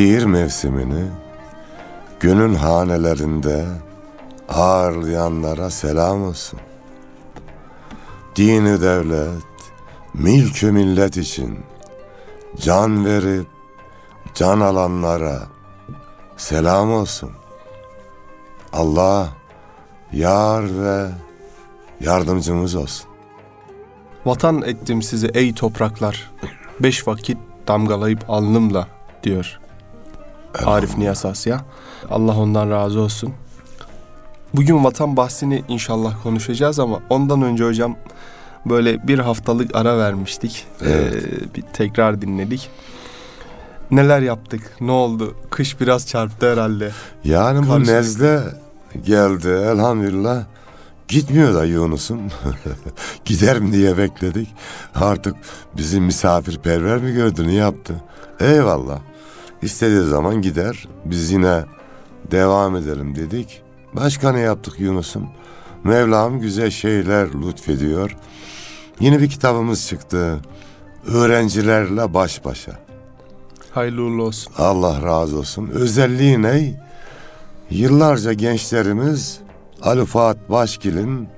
Şiir mevsimini gönül hanelerinde ağırlayanlara selam olsun. Dini devlet, mülkü millet için can verip can alanlara selam olsun. Allah yar ve yardımcımız olsun. Vatan ettim sizi ey topraklar. Beş vakit damgalayıp alnımla diyor. Arif Niyas Asya. Allah ondan razı olsun. Bugün vatan bahsini inşallah konuşacağız ama ondan önce hocam böyle bir haftalık ara vermiştik. Evet. Ee, bir tekrar dinledik. Neler yaptık? Ne oldu? Kış biraz çarptı herhalde. Yani bu nezle geldi elhamdülillah. Gitmiyor da Yunus'um. Gider mi diye bekledik. Artık bizi misafirperver mi gördü ne yaptı? Eyvallah. İstediği zaman gider. Biz yine devam edelim dedik. Başka ne yaptık Yunus'um? Mevlam güzel şeyler lütfediyor. Yeni bir kitabımız çıktı. Öğrencilerle baş başa. Hayırlı uğurlu olsun. Allah razı olsun. Özelliği ne? Yıllarca gençlerimiz Ali Fuat Başgil'in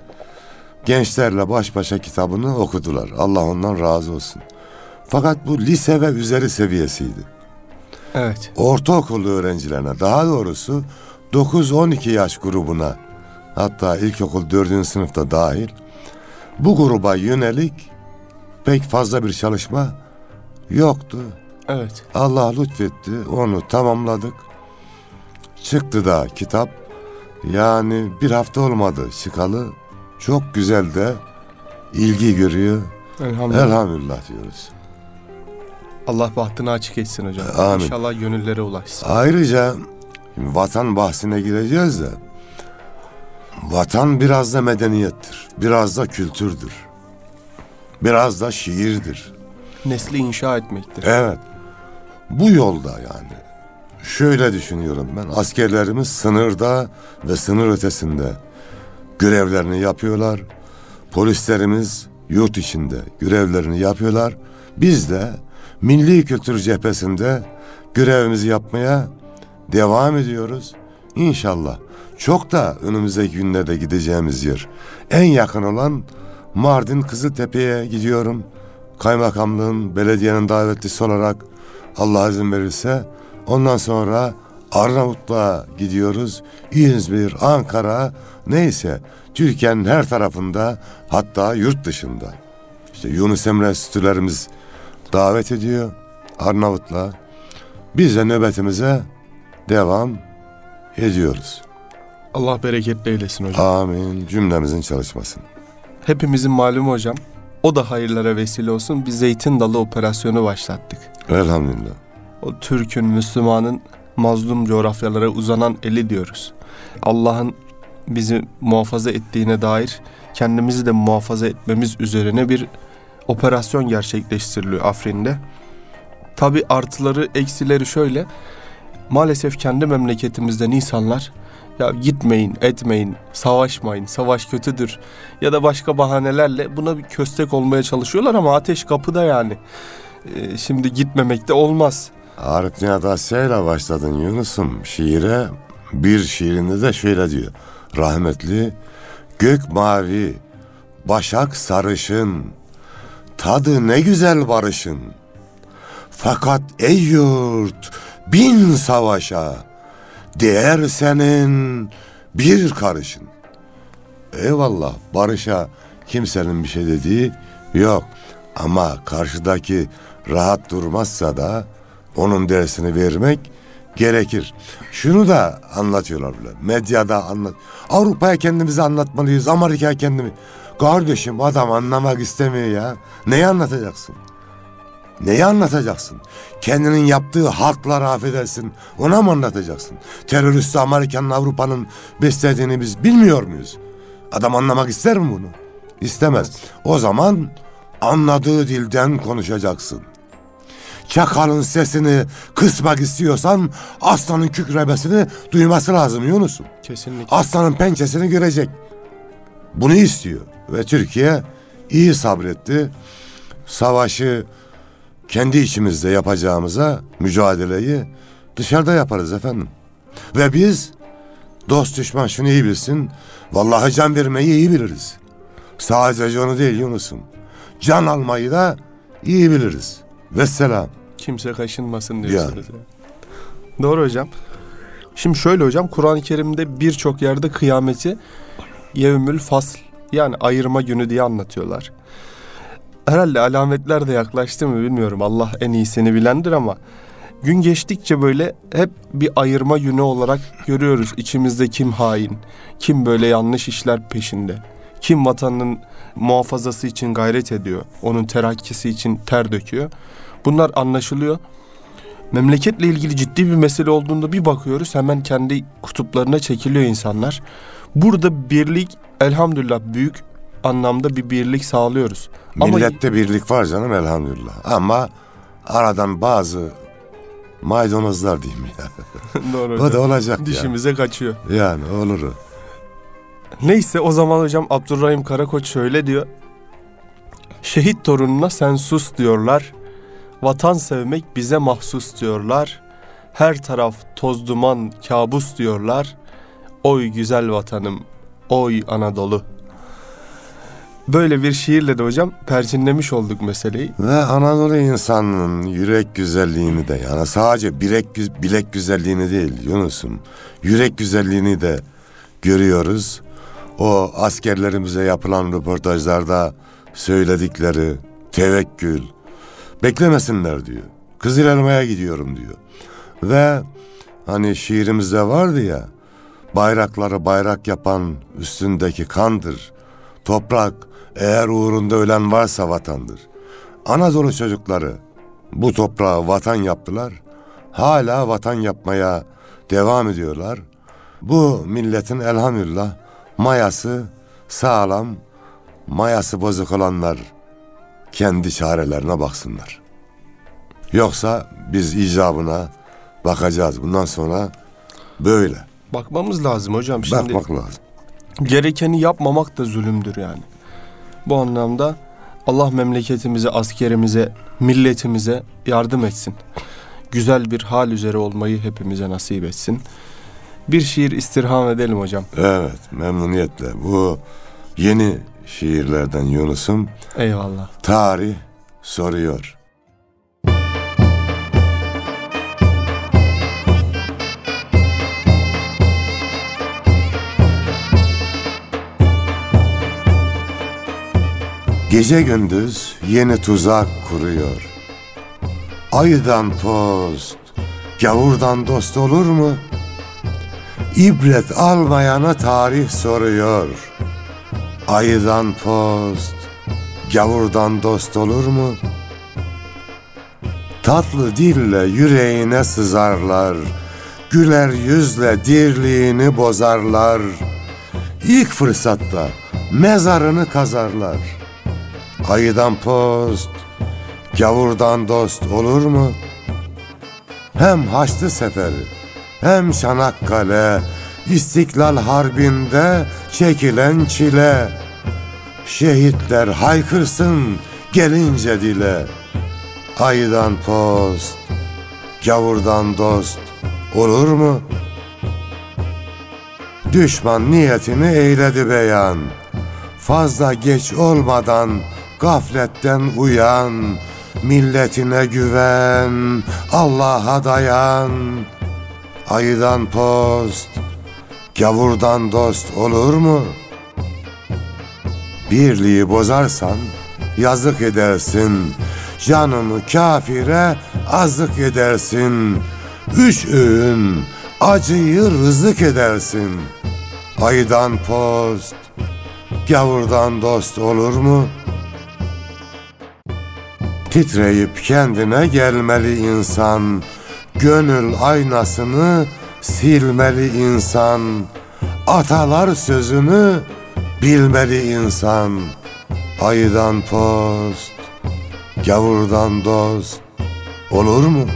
Gençlerle Baş Başa kitabını okudular. Allah ondan razı olsun. Fakat bu lise ve üzeri seviyesiydi. Evet. Ortaokul öğrencilerine daha doğrusu 9-12 yaş grubuna hatta ilkokul 4. sınıfta dahil bu gruba yönelik pek fazla bir çalışma yoktu. Evet. Allah lütfetti. Onu tamamladık. Çıktı da kitap. Yani bir hafta olmadı çıkalı. Çok güzel de ilgi görüyor. Elhamdülillah. Elhamdülillah diyoruz. Allah bahtını açık etsin hocam. Amin. İnşallah gönüllere ulaşsın. Ayrıca şimdi vatan bahsine gireceğiz de vatan biraz da medeniyettir. Biraz da kültürdür. Biraz da şiirdir. Nesli inşa etmektir. Evet. Bu yolda yani. Şöyle düşünüyorum ben. Askerlerimiz sınırda ve sınır ötesinde görevlerini yapıyorlar. Polislerimiz yurt içinde görevlerini yapıyorlar. Biz de milli kültür cephesinde görevimizi yapmaya devam ediyoruz. İnşallah. Çok da önümüzdeki günlerde gideceğimiz yer. En yakın olan Mardin Kızıltepe'ye gidiyorum. Kaymakamlığın, belediyenin davetlisi olarak Allah izin verirse ondan sonra Arnavutluğa gidiyoruz. İzmir, Ankara neyse Türkiye'nin her tarafında hatta yurt dışında. İşte Yunus Emre Enstitülerimiz davet ediyor Arnavutluğa. Biz de nöbetimize devam ediyoruz. Allah bereketli eylesin hocam. Amin. Cümlemizin çalışmasın. Hepimizin malumu hocam. O da hayırlara vesile olsun. Bir zeytin dalı operasyonu başlattık. Elhamdülillah. O Türk'ün, Müslümanın mazlum coğrafyalara uzanan eli diyoruz. Allah'ın bizi muhafaza ettiğine dair kendimizi de muhafaza etmemiz üzerine bir operasyon gerçekleştiriliyor Afrin'de. Tabi artıları eksileri şöyle. Maalesef kendi memleketimizden insanlar ya gitmeyin, etmeyin, savaşmayın, savaş kötüdür ya da başka bahanelerle buna bir köstek olmaya çalışıyorlar ama ateş kapıda yani. Ee, şimdi gitmemek de olmaz. Arif Nihat Asya'yla başladın Yunus'um şiire. Bir şiirinde de şöyle diyor. Rahmetli gök mavi, başak sarışın, tadı ne güzel barışın. Fakat ey yurt bin savaşa, değer senin bir karışın. Eyvallah barışa kimsenin bir şey dediği yok. Ama karşıdaki rahat durmazsa da onun dersini vermek gerekir. Şunu da anlatıyorlar bile. Medyada anlat. Avrupa'ya kendimizi anlatmalıyız. Amerika'ya kendimi. Kardeşim adam anlamak istemiyor ya. Neyi anlatacaksın? Neyi anlatacaksın? Kendinin yaptığı halklara affedersin. Ona mı anlatacaksın? Teröristi Amerika'nın Avrupa'nın beslediğini biz bilmiyor muyuz? Adam anlamak ister mi bunu? İstemez. O zaman anladığı dilden konuşacaksın. Çakalın sesini kısmak istiyorsan aslanın kükremesini duyması lazım Yunus'um. Kesinlikle. Aslanın pençesini görecek. Bunu istiyor. Ve Türkiye iyi sabretti. Savaşı kendi içimizde yapacağımıza mücadeleyi dışarıda yaparız efendim. Ve biz dost düşman şunu iyi bilsin. Vallahi can vermeyi iyi biliriz. Sadece onu değil Yunus'um. Can almayı da iyi biliriz. Vesselam. Kimse kaşınmasın diyorsunuz. ya. Doğru hocam. Şimdi şöyle hocam Kur'an-ı Kerim'de birçok yerde kıyameti yevmül fasl yani ayırma günü diye anlatıyorlar. Herhalde alametler de yaklaştı mı bilmiyorum. Allah en iyisini bilendir ama gün geçtikçe böyle hep bir ayırma günü olarak görüyoruz. İçimizde kim hain, kim böyle yanlış işler peşinde, kim vatanın muhafazası için gayret ediyor, onun terakkisi için ter döküyor. Bunlar anlaşılıyor. Memleketle ilgili ciddi bir mesele olduğunda bir bakıyoruz hemen kendi kutuplarına çekiliyor insanlar. Burada birlik elhamdülillah büyük anlamda bir birlik sağlıyoruz. Ama Millette birlik var canım elhamdülillah. Ama aradan bazı maydanozlar diyeyim ya. Doğru o hocam. da olacak ya. dişimize kaçıyor. Yani olur o. Neyse o zaman hocam Abdurrahim Karakoç şöyle diyor. Şehit torununa sen sus diyorlar. Vatan sevmek bize mahsus diyorlar. Her taraf toz duman kabus diyorlar. Oy güzel vatanım, oy Anadolu. Böyle bir şiirle de hocam perçinlemiş olduk meseleyi. Ve Anadolu insanının yürek güzelliğini de yani sadece bilek, bilek güzelliğini değil Yunus'um. Yürek güzelliğini de görüyoruz. O askerlerimize yapılan röportajlarda söyledikleri tevekkül, beklemesinler diyor. Kızıl Elma'ya gidiyorum diyor. Ve hani şiirimizde vardı ya, bayrakları bayrak yapan üstündeki kandır. Toprak eğer uğrunda ölen varsa vatandır. Anadolu çocukları bu toprağı vatan yaptılar. Hala vatan yapmaya devam ediyorlar. Bu milletin elhamdülillah mayası sağlam, mayası bozuk olanlar kendi çarelerine baksınlar. Yoksa biz icabına bakacağız. Bundan sonra böyle. Bakmamız lazım hocam şimdi. Bakmak lazım. gerekeni yapmamak da zulümdür yani. Bu anlamda Allah memleketimize, askerimize, milletimize yardım etsin. Güzel bir hal üzere olmayı hepimize nasip etsin. Bir şiir istirham edelim hocam. Evet memnuniyetle. Bu yeni şiirlerden Yunus'um Eyvallah. tarih soruyor. Gece gündüz yeni tuzak kuruyor. Aydan post, gavurdan dost olur mu? İbret almayana tarih soruyor. Aydan post, gavurdan dost olur mu? Tatlı dille yüreğine sızarlar. Güler yüzle dirliğini bozarlar. İlk fırsatta mezarını kazarlar. Ayıdan post, gavurdan dost olur mu? Hem Haçlı Seferi, hem Çanakkale, İstiklal Harbi'nde çekilen çile. Şehitler haykırsın gelince dile. Ayıdan post, gavurdan dost olur mu? Düşman niyetini eyledi beyan. Fazla geç olmadan gafletten uyan. Milletine güven, Allah'a dayan. Ayıdan post, gavurdan dost olur mu? Birliği bozarsan yazık edersin. Canını kafire azık edersin. Üç öğün acıyı rızık edersin. Aydan post, gavurdan dost olur mu? Titreyip kendine gelmeli insan. Gönül aynasını silmeli insan. Atalar sözünü bilmeli insan. Aydan post, gavurdan dost olur mu?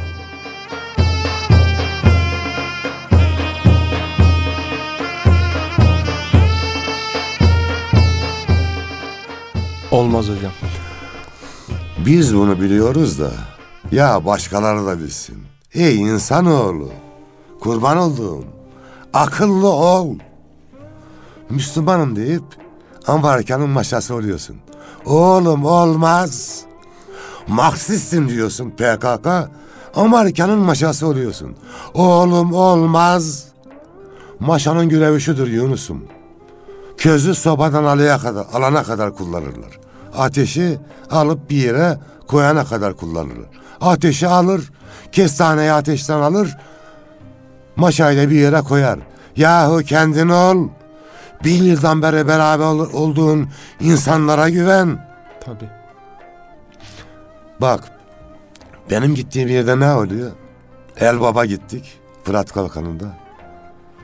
Olmaz hocam. Biz bunu biliyoruz da ya başkaları da bilsin. Ey insanoğlu, kurban olduğum, akıllı ol. Müslümanım deyip Amerika'nın maşası oluyorsun. Oğlum olmaz. Marksistim diyorsun PKK, Amerika'nın maşası oluyorsun. Oğlum olmaz. Maşanın görevi şudur Yunus'um. Közü sobadan alaya kadar, alana kadar kullanırlar. Ateşi alıp bir yere koyana kadar kullanırlar. Ateşi alır, kestaneyi ateşten alır, maşayla bir yere koyar. Yahu kendin ol. Bir yıldan beri beraber ol- olduğun insanlara güven. Tabii. Bak, benim gittiğim yerde ne oluyor? El Baba gittik, Fırat Kalkanı'nda.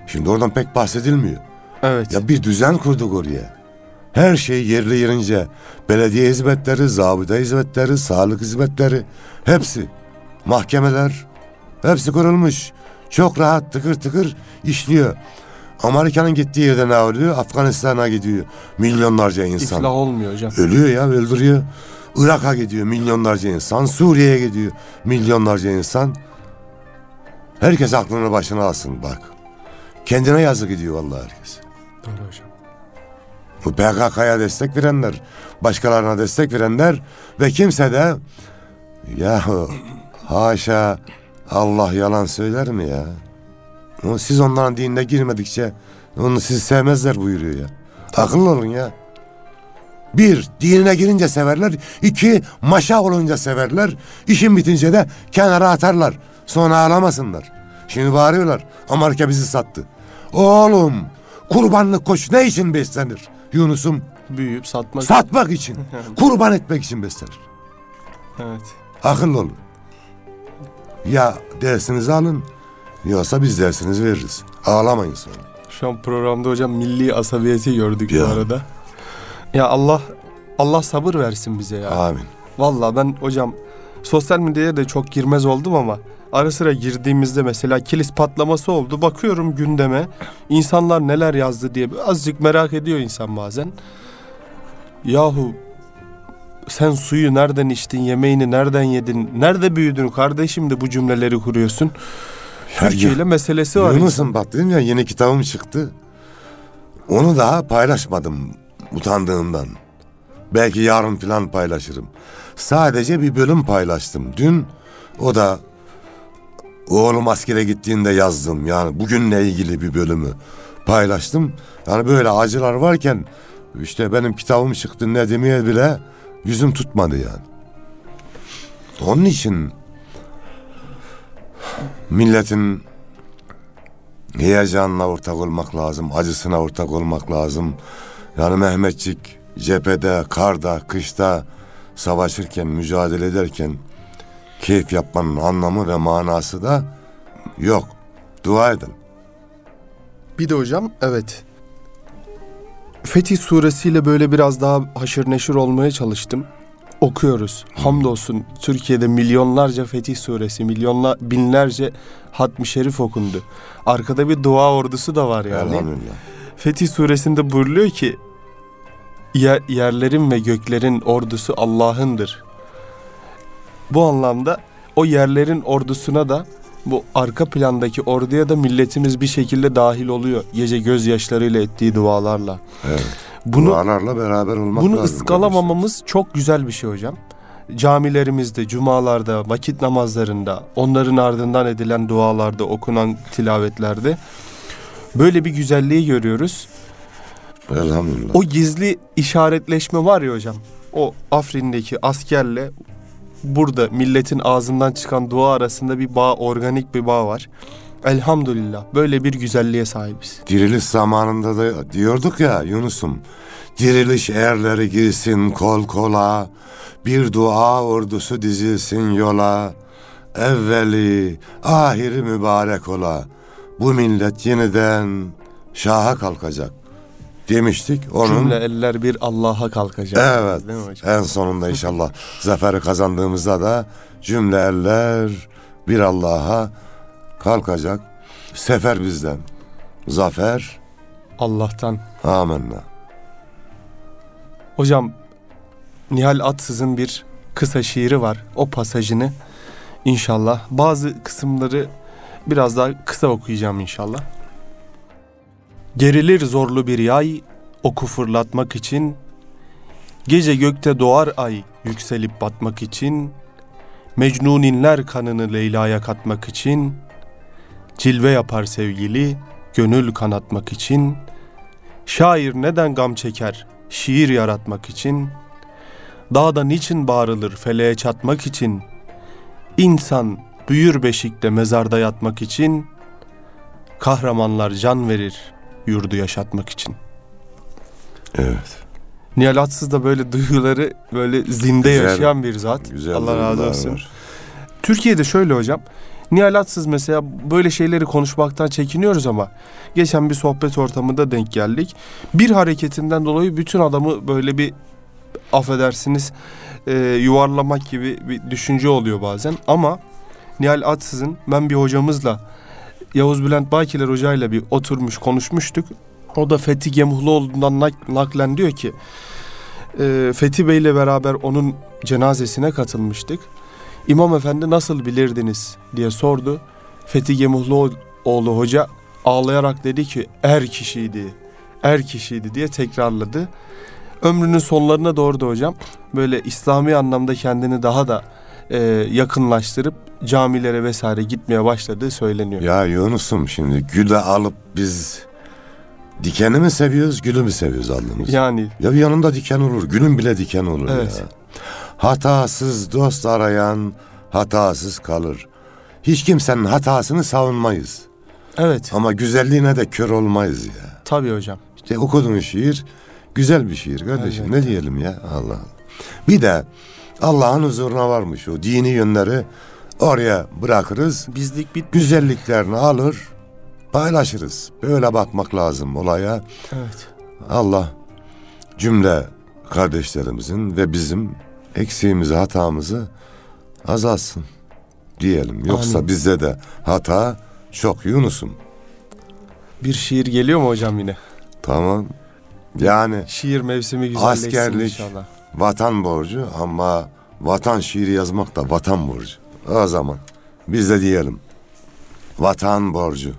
Şimdi oradan pek bahsedilmiyor. Evet. Ya bir düzen kurduk oraya. Her şey yerli yerince. Belediye hizmetleri, zabıta hizmetleri, sağlık hizmetleri hepsi. Mahkemeler hepsi kurulmuş. Çok rahat tıkır tıkır işliyor. Amerika'nın gittiği yerde ne oluyor? Afganistan'a gidiyor. Milyonlarca insan. İflah olmuyor hocam. Ölüyor ya öldürüyor. Irak'a gidiyor milyonlarca insan. Suriye'ye gidiyor milyonlarca insan. Herkes aklını başına alsın bak. Kendine yazık gidiyor vallahi herkes. Doğru hocam. Bu PKK'ya destek verenler, başkalarına destek verenler ve kimse de yahu haşa Allah yalan söyler mi ya? Siz onların dinine girmedikçe onu sizi sevmezler buyuruyor ya. Akıllı olun ya. Bir, dinine girince severler. iki maşa olunca severler. İşin bitince de kenara atarlar. Sonra ağlamasınlar. Şimdi bağırıyorlar. Amerika bizi sattı. Oğlum, kurbanlık koç ne için beslenir? Yunus'um Büyüyüp satmak. satmak için, kurban etmek için beslenir. evet. Akıllı olun. Ya dersinizi alın, yoksa biz dersinizi veririz. Ağlamayın sonra. Şu an programda hocam milli asabiyeti gördük Ya. bu arada. Ya Allah Allah sabır versin bize ya. Amin. Vallahi ben hocam sosyal medyaya da çok girmez oldum ama ara sıra girdiğimizde mesela kilis patlaması oldu. Bakıyorum gündeme insanlar neler yazdı diye azıcık merak ediyor insan bazen. Yahu sen suyu nereden içtin, yemeğini nereden yedin, nerede büyüdün kardeşim de bu cümleleri kuruyorsun. Türkiye ile meselesi var. Yunus'um bak dedim ya yeni kitabım çıktı. Onu daha paylaşmadım utandığımdan. Belki yarın falan paylaşırım. Sadece bir bölüm paylaştım. Dün o da oğlum askere gittiğinde yazdım. Yani bugünle ilgili bir bölümü paylaştım. Yani böyle acılar varken işte benim kitabım çıktı ne demeye bile yüzüm tutmadı yani. Onun için milletin heyecanına ortak olmak lazım, acısına ortak olmak lazım. Yani Mehmetçik cephede, karda, kışta savaşırken, mücadele ederken keyif yapmanın anlamı ve manası da yok. Dua edin. Bir de hocam evet. Fetih suresiyle böyle biraz daha haşır neşir olmaya çalıştım. Okuyoruz. Hamdolsun Türkiye'de milyonlarca Fetih suresi, milyonlar, binlerce hatmi şerif okundu. Arkada bir dua ordusu da var yani. Elhamdülillah. Fetih suresinde buyuruluyor ki yerlerin ve göklerin ordusu Allah'ındır. Bu anlamda o yerlerin ordusuna da bu arka plandaki orduya da milletimiz bir şekilde dahil oluyor. Gece gözyaşlarıyla ettiği dualarla. Evet. Bunu Dualarla beraber olmak bunu lazım. ıskalamamamız çok güzel bir şey hocam. Camilerimizde, cumalarda, vakit namazlarında, onların ardından edilen dualarda, okunan tilavetlerde böyle bir güzelliği görüyoruz. Elhamdülillah. O gizli işaretleşme var ya hocam. O Afrin'deki askerle burada milletin ağzından çıkan dua arasında bir bağ, organik bir bağ var. Elhamdülillah böyle bir güzelliğe sahibiz. Diriliş zamanında da diyorduk ya Yunus'um. Diriliş erleri girsin kol kola. Bir dua ordusu dizilsin yola. Evveli, ahiri mübarek ola. Bu millet yeniden şaha kalkacak demiştik. Onun Cümle eller bir Allah'a kalkacak. Evet. Değil mi hocam? En sonunda inşallah zaferi kazandığımızda da cümle eller bir Allah'a kalkacak. Sefer bizden. Zafer Allah'tan. amenna. Hocam Nihal Atsız'ın bir kısa şiiri var. O pasajını inşallah bazı kısımları biraz daha kısa okuyacağım inşallah. Gerilir zorlu bir yay oku fırlatmak için. Gece gökte doğar ay yükselip batmak için. Mecnun inler kanını Leyla'ya katmak için. Cilve yapar sevgili gönül kanatmak için. Şair neden gam çeker şiir yaratmak için. Dağda niçin bağrılır feleğe çatmak için. İnsan büyür beşikte mezarda yatmak için. Kahramanlar can verir yurdu yaşatmak için Evet. Nihal Atsız da böyle duyguları böyle zinde Güzel, yaşayan bir zat. Güzel Allah razı olsun. var. Türkiye'de şöyle hocam. Nihal Atsız mesela böyle şeyleri konuşmaktan çekiniyoruz ama geçen bir sohbet ortamında denk geldik. Bir hareketinden dolayı bütün adamı böyle bir affedersiniz e, yuvarlamak gibi bir düşünce oluyor bazen. Ama Nihal Atsız'ın ben bir hocamızla Yavuz Bülent Bakiler hocayla bir oturmuş konuşmuştuk. O da Fethi Gemuhluoğlu'ndan nak- naklen diyor ki e, Fethi Bey ile beraber onun cenazesine katılmıştık. İmam Efendi nasıl bilirdiniz diye sordu. Fethi Gemuhluoğlu hoca ağlayarak dedi ki er kişiydi, er kişiydi diye tekrarladı. Ömrünün sonlarına doğru da hocam böyle İslami anlamda kendini daha da e, yakınlaştırıp camilere vesaire gitmeye başladığı söyleniyor. Ya Yunus'um şimdi gülü alıp biz dikeni mi seviyoruz, gülü mü seviyoruz aldığımız? Yani Ya yanında diken olur, gülün bile diken olur Evet. ya. Hatasız dost arayan hatasız kalır. Hiç kimsenin hatasını savunmayız. evet Ama güzelliğine de kör olmayız ya. tabii hocam. İşte okuduğun şiir güzel bir şiir kardeşim. Evet. Ne diyelim ya Allah. Bir de Allah'ın huzuruna varmış o dini yönleri oraya bırakırız. Bizlik bit Güzelliklerini alır paylaşırız. Böyle bakmak lazım olaya. evet. Allah cümle kardeşlerimizin ve bizim eksiğimizi hatamızı azalsın diyelim. Yoksa Amin. bizde de hata çok Yunus'um. Bir şiir geliyor mu hocam yine? Tamam. Yani Şiir mevsimi güzelleşsin Askerlik. inşallah. Vatan borcu ama vatan şiiri yazmak da vatan borcu. O zaman biz de diyelim. Vatan borcu.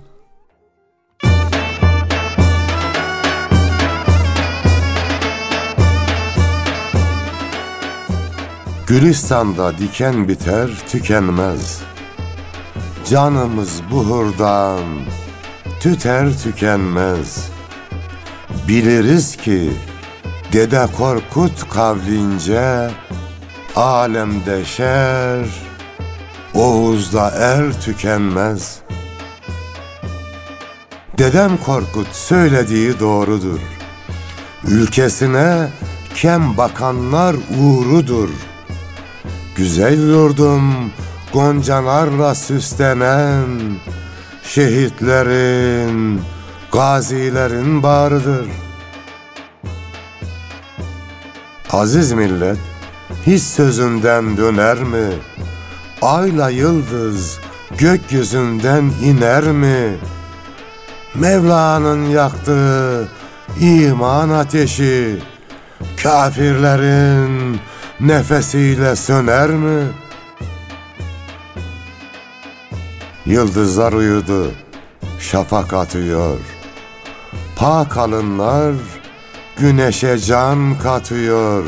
Gülistan'da diken biter tükenmez. Canımız buhurdan tüter tükenmez. Biliriz ki Dede Korkut kavlince alemde şer, Oğuz'da er tükenmez. Dedem Korkut söylediği doğrudur. Ülkesine kem bakanlar uğrudur. Güzel yurdum goncalarla süslenen şehitlerin, gazilerin bağrıdır. Aziz millet, hiç sözünden döner mi? Ayla yıldız gökyüzünden iner mi? Mevla'nın yaktığı iman ateşi kafirlerin nefesiyle söner mi? Yıldızlar uyudu, şafak atıyor. Pak alınlar güneşe can katıyor.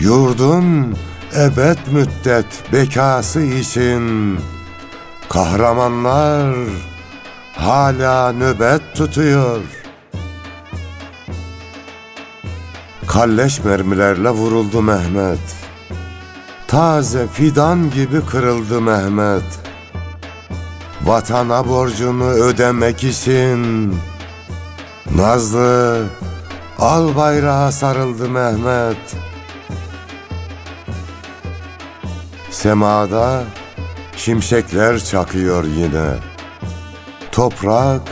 Yurdun ebed müddet bekası için kahramanlar hala nöbet tutuyor. Kalleş mermilerle vuruldu Mehmet. Taze fidan gibi kırıldı Mehmet. Vatana borcunu ödemek için Nazlı al bayrağa sarıldı Mehmet. Semada şimşekler çakıyor yine. Toprak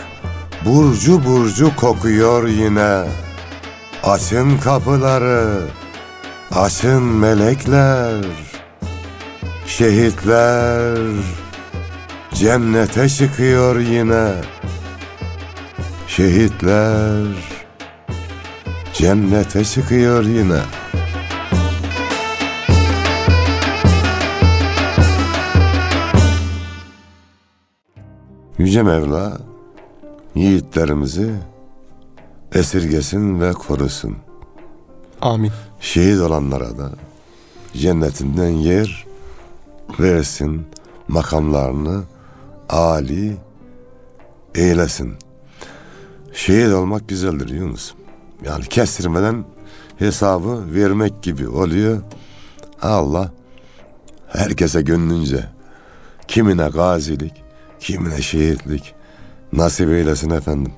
burcu burcu kokuyor yine. Açın kapıları, açın melekler. Şehitler cennete çıkıyor yine. Şehitler cennete çıkıyor yine. Yüce Mevla yiğitlerimizi esirgesin ve korusun. Amin. Şehit olanlara da cennetinden yer versin, makamlarını âli eylesin. Şehit olmak güzeldir Yunus. Yani kestirmeden hesabı vermek gibi oluyor. Allah herkese gönlünce kimine gazilik, kimine şehitlik nasip eylesin efendim.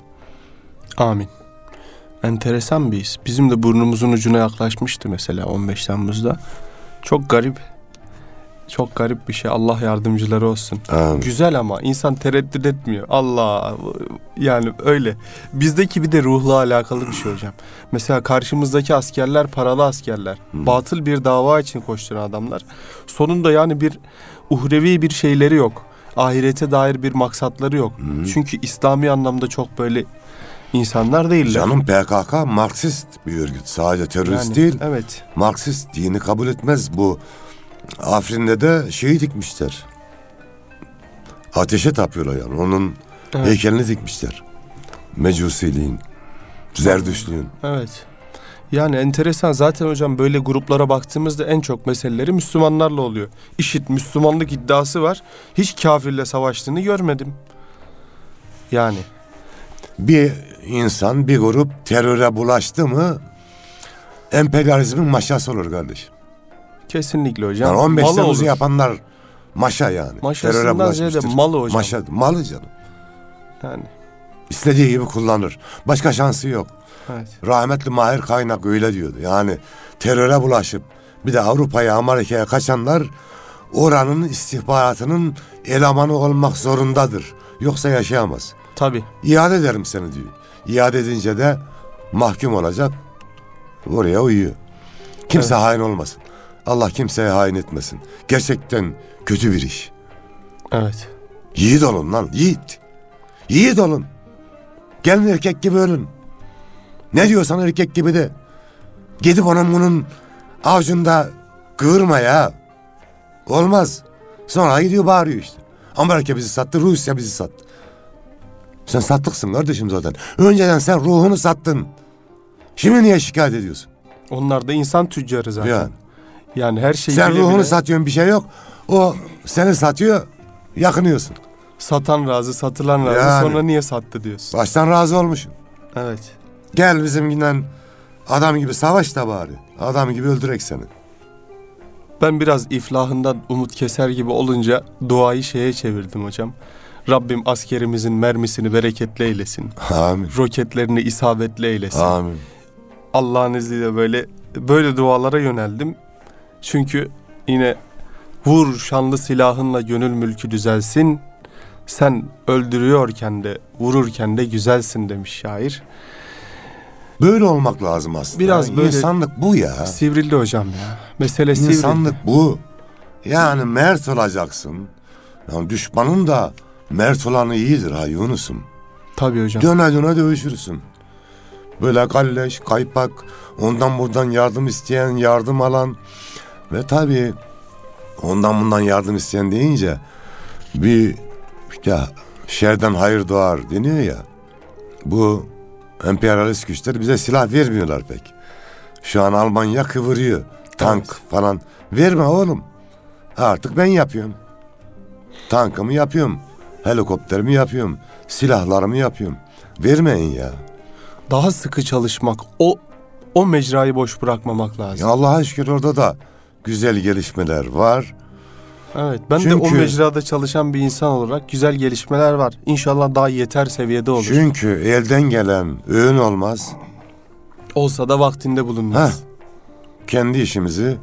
Amin. Enteresan bir his. Bizim de burnumuzun ucuna yaklaşmıştı mesela 15 Temmuz'da. Çok garip. Çok garip bir şey. Allah yardımcıları olsun. Amin. Güzel ama insan tereddüt etmiyor. Allah yani öyle. Bizdeki bir de ruhla alakalı bir şey hocam. Mesela karşımızdaki askerler paralı askerler. Batıl bir dava için koşturan adamlar. Sonunda yani bir uhrevi bir şeyleri yok. Ahirete dair bir maksatları yok. Çünkü İslami anlamda çok böyle insanlar değiller. Canım PKK Marksist bir örgüt. Sadece terörist Yani, değil. Evet. Marksist dini kabul etmez. Bu Afrin'de de şeyi dikmişler. Ateşe tapıyorlar yani. Onun Evet. heykelini dikmişler. Mecusiliğin, Zerdüşlüğün. Evet. Yani enteresan zaten hocam böyle gruplara baktığımızda en çok meseleleri Müslümanlarla oluyor. İşit Müslümanlık iddiası var. Hiç kafirle savaştığını görmedim. Yani Bir insan, bir grup teröre bulaştı mı emperyalizmin maşası olur kardeşim. Kesinlikle hocam. Yani 15 malı Temmuz'u olur. yapanlar maşa yani. Maşasından ziyade malı hocam. Maşa, malı canım. Yani İstediği gibi kullanır. Başka şansı yok. evet. Rahmetli Mahir Kaynak öyle diyordu. Yani teröre bulaşıp bir de Avrupa'ya, Amerika'ya kaçanlar oranın istihbaratının elemanı olmak zorundadır. Yoksa yaşayamaz. Tabii. İade ederim seni diyor. İade edince de mahkum olacak. Oraya uyuyor. Kimse hain olmasın. Allah kimseye hain etmesin. Gerçekten kötü bir iş. Evet. Yiğit olun lan yiğit. Yiğit olun. Gelin erkek gibi ölün. Ne diyorsan erkek gibi de. Gidip onun bunun avcunda kıvırma ya. Olmaz. Sonra gidiyor bağırıyor işte. Amerika bizi sattı, Rusya bizi sattı. Sen sattıksın kardeşim zaten. Önceden sen ruhunu sattın. Şimdi niye şikayet ediyorsun? Onlar da insan tüccarı zaten. Yani. Yani her şeyi Sen bile ruhunu bile satıyorsun bir şey yok. O seni satıyor, yakınıyorsun. satan razı, satılan razı. Yani. Sonra niye sattı diyorsun. Baştan razı olmuşsun. Evet. Gel bizimkinden adam gibi savaş da bari. Adam gibi öldürek seni. Ben biraz iflahından umut keser gibi olunca duayı şeye çevirdim hocam. Rabbim askerimizin mermisini bereketli eylesin. Amin. Roketlerini isabetli eylesin. Amin. Allah'ın izniyle böyle böyle dualara yöneldim. Çünkü yine vur şanlı silahınla gönül mülkü düzelsin. Sen öldürüyorken de vururken de güzelsin demiş şair. Böyle olmak lazım aslında. Biraz böyle- İnsanlık bu ya. Sivrildi hocam ya. Mesele sivrildi. İnsanlık bu. Yani mert olacaksın. Yani düşmanın da mert olanı iyidir ha Yunus'um. Tabii hocam. Döne döne dövüşürsün. Böyle kalleş, kaypak, ondan buradan yardım isteyen, yardım alan ve tabii ondan bundan yardım isteyen deyince bir işte şerden hayır doğar deniyor ya. Bu emperyalist güçler bize silah vermiyorlar pek. Şu an Almanya kıvırıyor. Tank falan. Verme oğlum. Artık ben yapıyorum. Tankımı yapıyorum. Helikopterimi yapıyorum. Silahlarımı yapıyorum. Vermeyin ya. Daha sıkı çalışmak, o o mecrayı boş bırakmamak lazım. Ya Allah'a şükür orada da güzel gelişmeler var. Evet, ben de o Çünkü- mecrada çalışan bir insan olarak güzel gelişmeler var. İnşallah daha yeter seviyede olur. Çünkü elden gelen öğün olmaz. Olsa da vaktinde bulunmaz. Heh. Kendi işimizi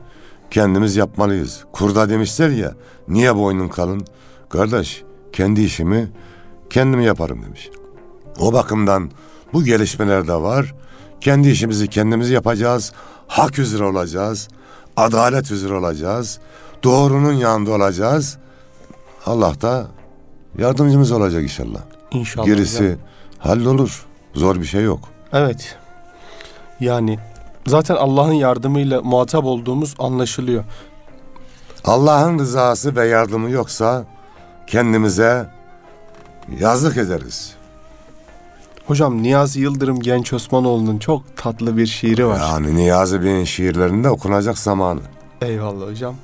kendimiz yapmalıyız. Kurda demişler ya, niye boynun kalın? Kardeş, kendi işimi kendim yaparım demiş. O bakımdan bu gelişmeler de var. Kendi işimizi kendimiz yapacağız. Hak üzere olacağız. Adalet üzere olacağız. Doğrunun yanında olacağız. Allah da yardımcımız olacak inşallah. İnşallah. Gerisi hocam. hallolur. Zor bir şey yok. Evet. Yani zaten Allah'ın yardımıyla muhatap olduğumuz anlaşılıyor. Allah'ın rızası ve yardımı yoksa kendimize yazık ederiz. Hocam Niyazi Yıldırım Genç Osmanoğlu'nun çok tatlı bir şiiri var. Yani Niyazi Bey'in şiirlerinde okunacak zamanı. Eyvallah hocam.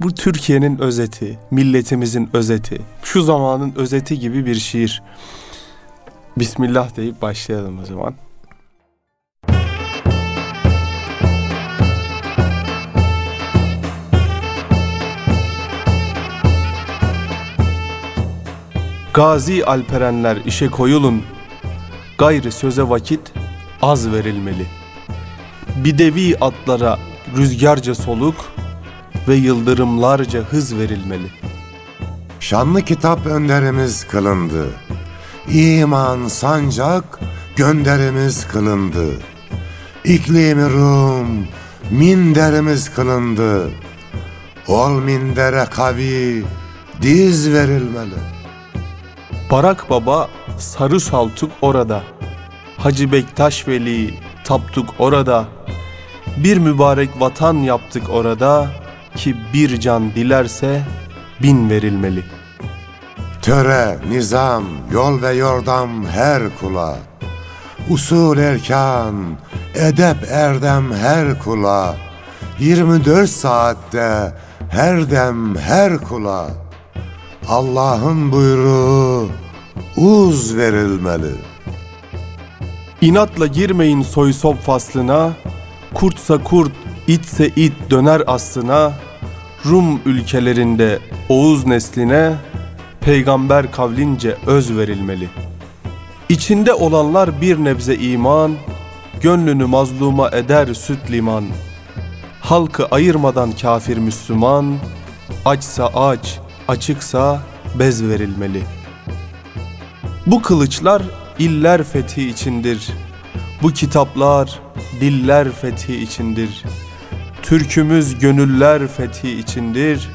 Bu Türkiye'nin özeti, milletimizin özeti, şu zamanın özeti gibi bir şiir. Bismillah deyip başlayalım o zaman. Gazi alperenler işe koyulun, gayrı söze vakit az verilmeli. Bidevi atlara rüzgarca soluk ve yıldırımlarca hız verilmeli. Şanlı kitap önderimiz kılındı. İman sancak gönderimiz kılındı. İklimi Rum minderimiz kılındı. Ol mindere kavi diz verilmeli. Barak Baba Sarı Saltuk orada. Hacı Bektaş Veli taptuk orada. Bir mübarek vatan yaptık orada ki bir can dilerse bin verilmeli. Töre, nizam, yol ve yordam her kula. Usul erkan, edep erdem her kula. 24 saatte her dem her kula. Allah'ın buyruğu uz verilmeli. İnatla girmeyin soy sop faslına, kurtsa kurt, itse it döner aslına, Rum ülkelerinde Oğuz nesline, peygamber kavlince öz verilmeli. İçinde olanlar bir nebze iman, gönlünü mazluma eder süt liman. Halkı ayırmadan kafir Müslüman, açsa aç, açıksa bez verilmeli.'' Bu kılıçlar iller fethi içindir. Bu kitaplar diller fethi içindir. Türkümüz gönüller fethi içindir.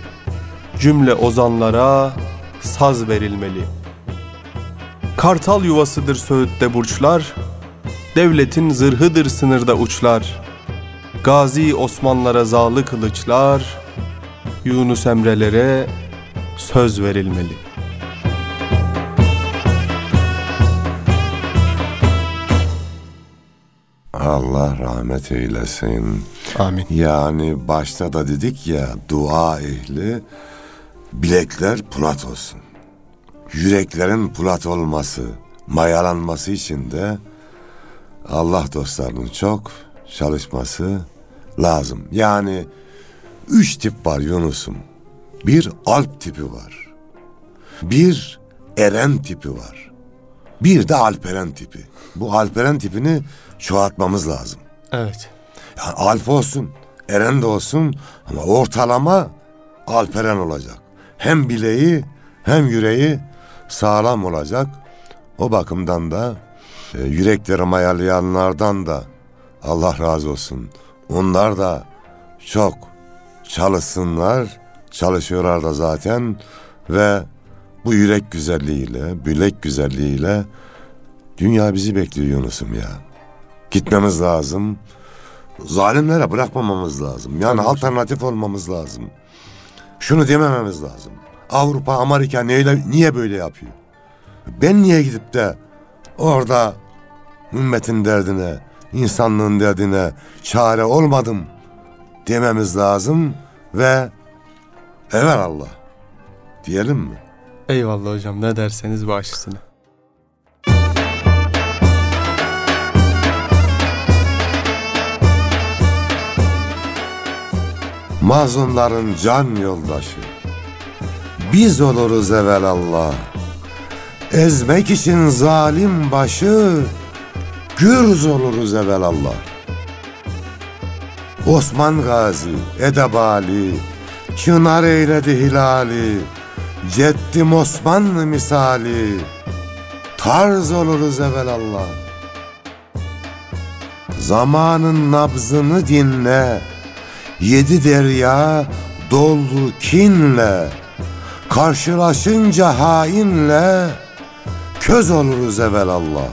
Cümle ozanlara saz verilmeli. Kartal yuvasıdır Söğüt'te burçlar. Devletin zırhıdır sınırda uçlar. Gazi Osmanlara zalı kılıçlar. Yunus Emre'lere söz verilmeli. Allah rahmet eylesin. Amin. Yani başta da dedik ya dua ehli bilekler pulat olsun. Yüreklerin pulat olması, mayalanması için de Allah dostlarının çok çalışması lazım. Yani üç tip var Yunus'um. Bir alp tipi var. Bir eren tipi var. Bir de alperen tipi. Bu alperen tipini çoğaltmamız lazım. Evet. Yani alp olsun, eren de olsun ama ortalama alperen olacak. Hem bileği hem yüreği sağlam olacak. O bakımdan da e, yürekleri mayalayanlardan da Allah razı olsun. Onlar da çok çalışsınlar, çalışıyorlar da zaten ve bu yürek güzelliğiyle, bilek güzelliğiyle dünya bizi bekliyor Yunus'um ya. Gitmemiz lazım. Zalimlere bırakmamamız lazım. Yani alternatif olmamız lazım. Şunu demememiz lazım. Avrupa, Amerika neyle, niye böyle yapıyor? Ben niye gidip de orada ümmetin derdine, insanlığın derdine çare olmadım dememiz lazım ve evet Allah diyelim mi? Eyvallah hocam ne derseniz üstüne. Mazlumların can yoldaşı. Biz oluruz evvelallah. Ezmek için zalim başı, gürz oluruz evvelallah. Osman Gazi, Edebali, Çınar eyledi hilali, Ceddim Osmanlı misali, tarz oluruz evvelallah. Zamanın nabzını dinle, Yedi derya doldu kinle, Karşılaşınca hainle, Köz oluruz evvelallah.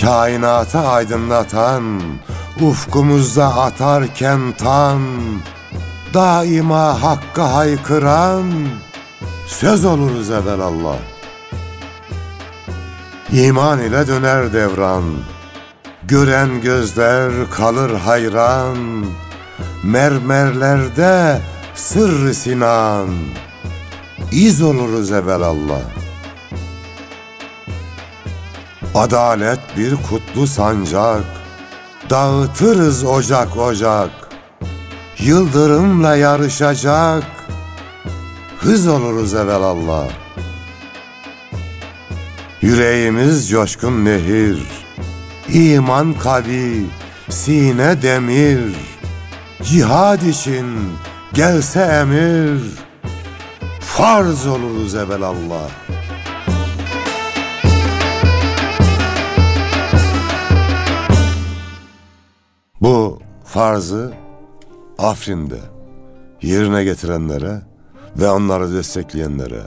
Kainatı aydınlatan, Ufkumuzda atarken tan, Daima hakka haykıran, Söz oluruz evvelallah. İman ile döner devran, Gören gözler kalır hayran, Mermerlerde sırrı sinan, İz oluruz evvelallah. Adalet bir kutlu sancak, Dağıtırız ocak ocak, Yıldırımla yarışacak, Hız oluruz evvelallah. Yüreğimiz coşkun nehir, İman kavi, sine demir, Cihad için gelse emir, Farz oluruz evvelallah. Bu farzı Afrin'de yerine getirenlere ve onları destekleyenlere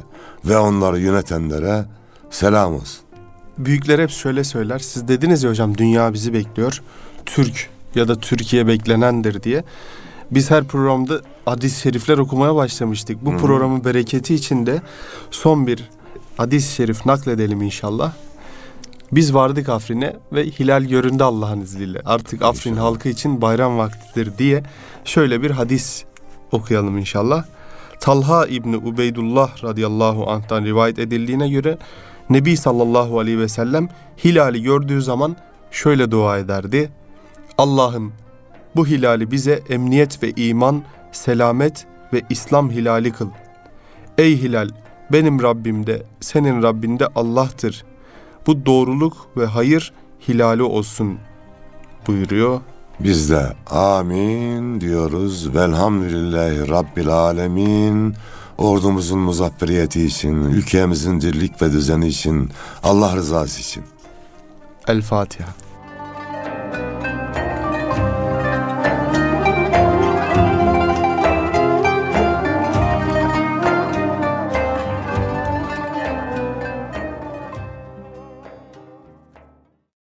ve onları yönetenlere selam olsun. Büyükler hep şöyle söyler. Siz dediniz ya hocam dünya bizi bekliyor. Türk ya da Türkiye beklenendir diye. Biz her programda hadis-i şerifler okumaya başlamıştık. Bu programın bereketi içinde son bir hadis-i şerif nakledelim inşallah. Biz vardık Afrin'e ve hilal göründü Allah'ın izniyle. Artık Afrin halkı için bayram vaktidir diye şöyle bir hadis okuyalım inşallah. Talha İbni Ubeydullah radıyallahu anh'tan rivayet edildiğine göre Nebi sallallahu aleyhi ve sellem hilali gördüğü zaman şöyle dua ederdi. Allah'ım bu hilali bize emniyet ve iman, selamet ve İslam hilali kıl. Ey hilal benim Rabbim de senin Rabbin de Allah'tır. Bu doğruluk ve hayır hilali olsun buyuruyor. Biz de amin diyoruz. Velhamdülillahi Rabbil alemin. Ordumuzun muzafferiyeti için, ülkemizin dirlik ve düzeni için, Allah rızası için. El Fatiha.